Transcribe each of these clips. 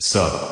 So.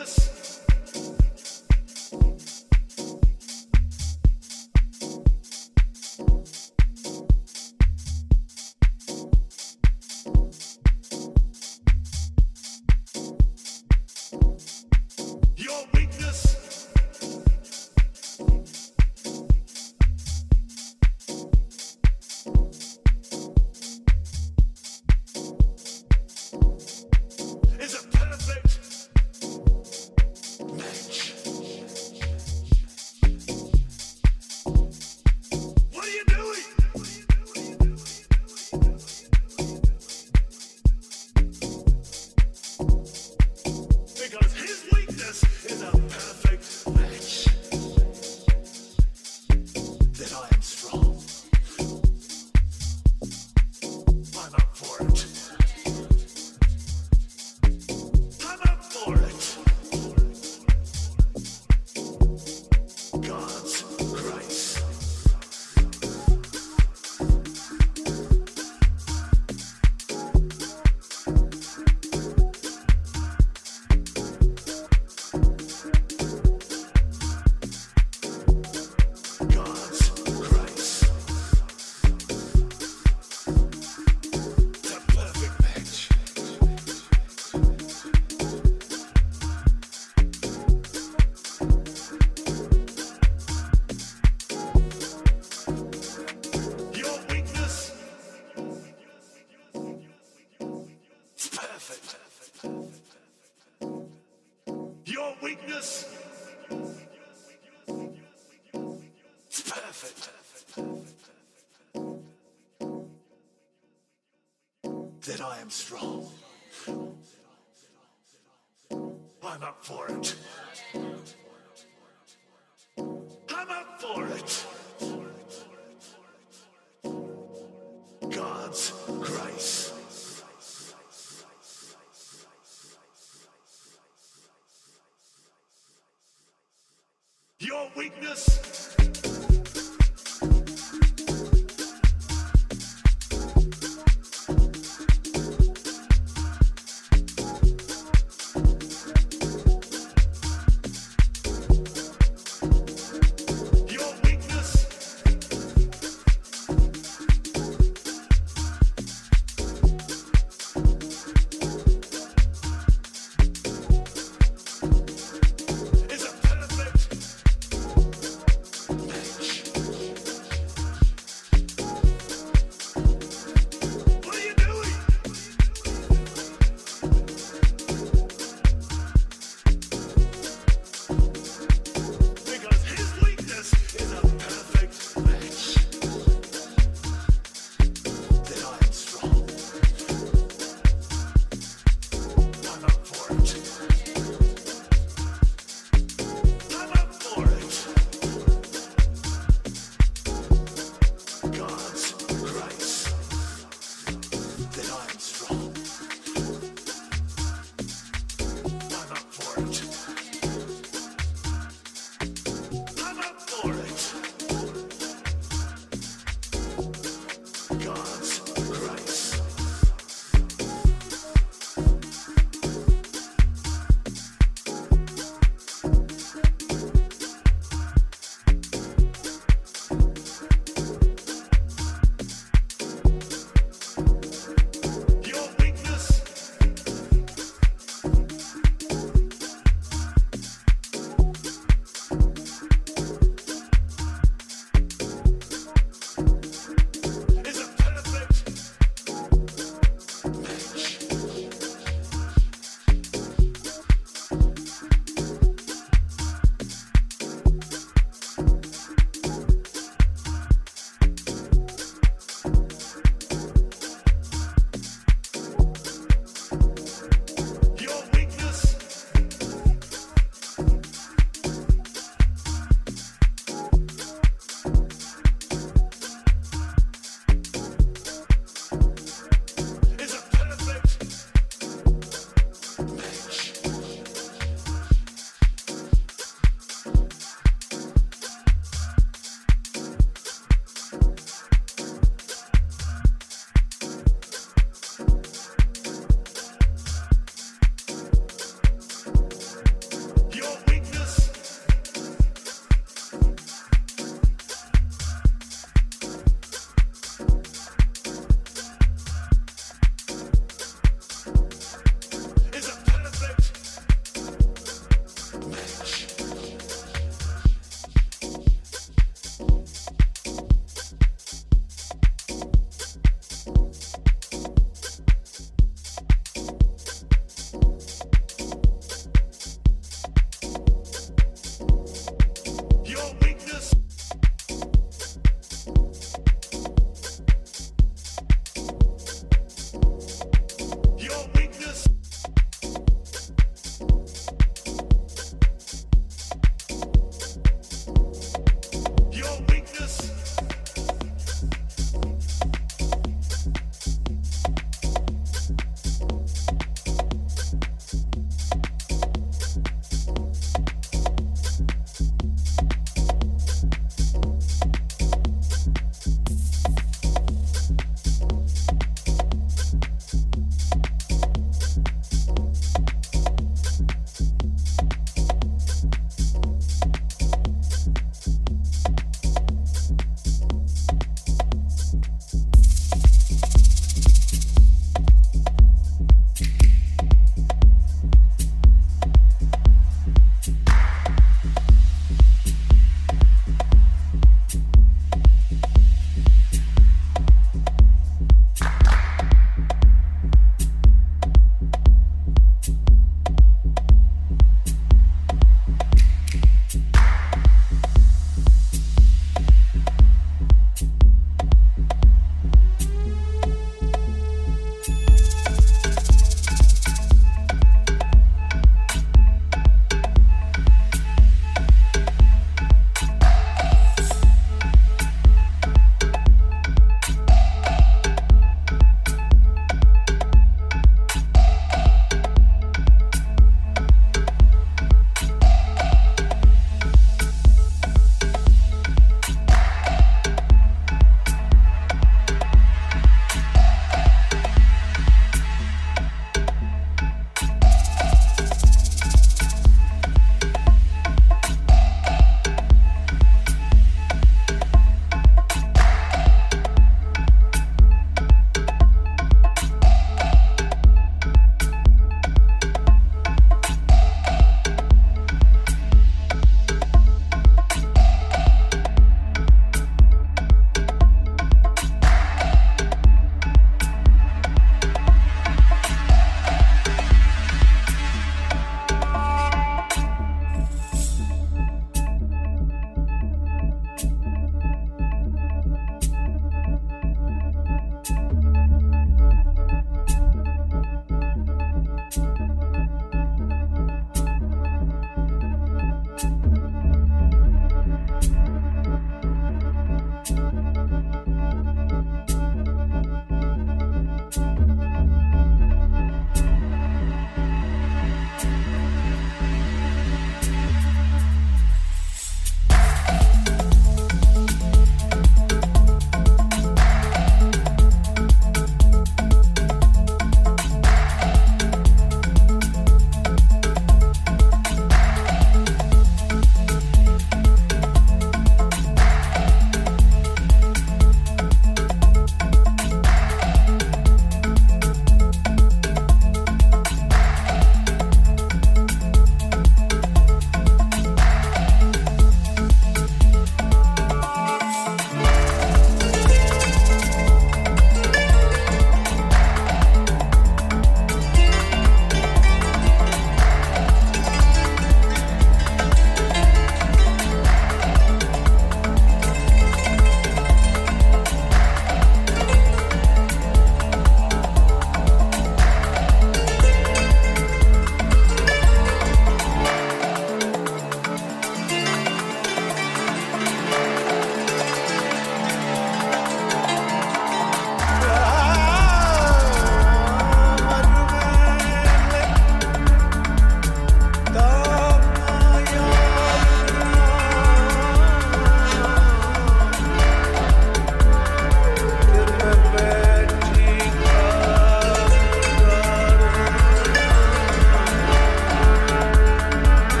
Jesus. I'm strong. I'm up for it. I'm up for it. God's grace. Your weakness.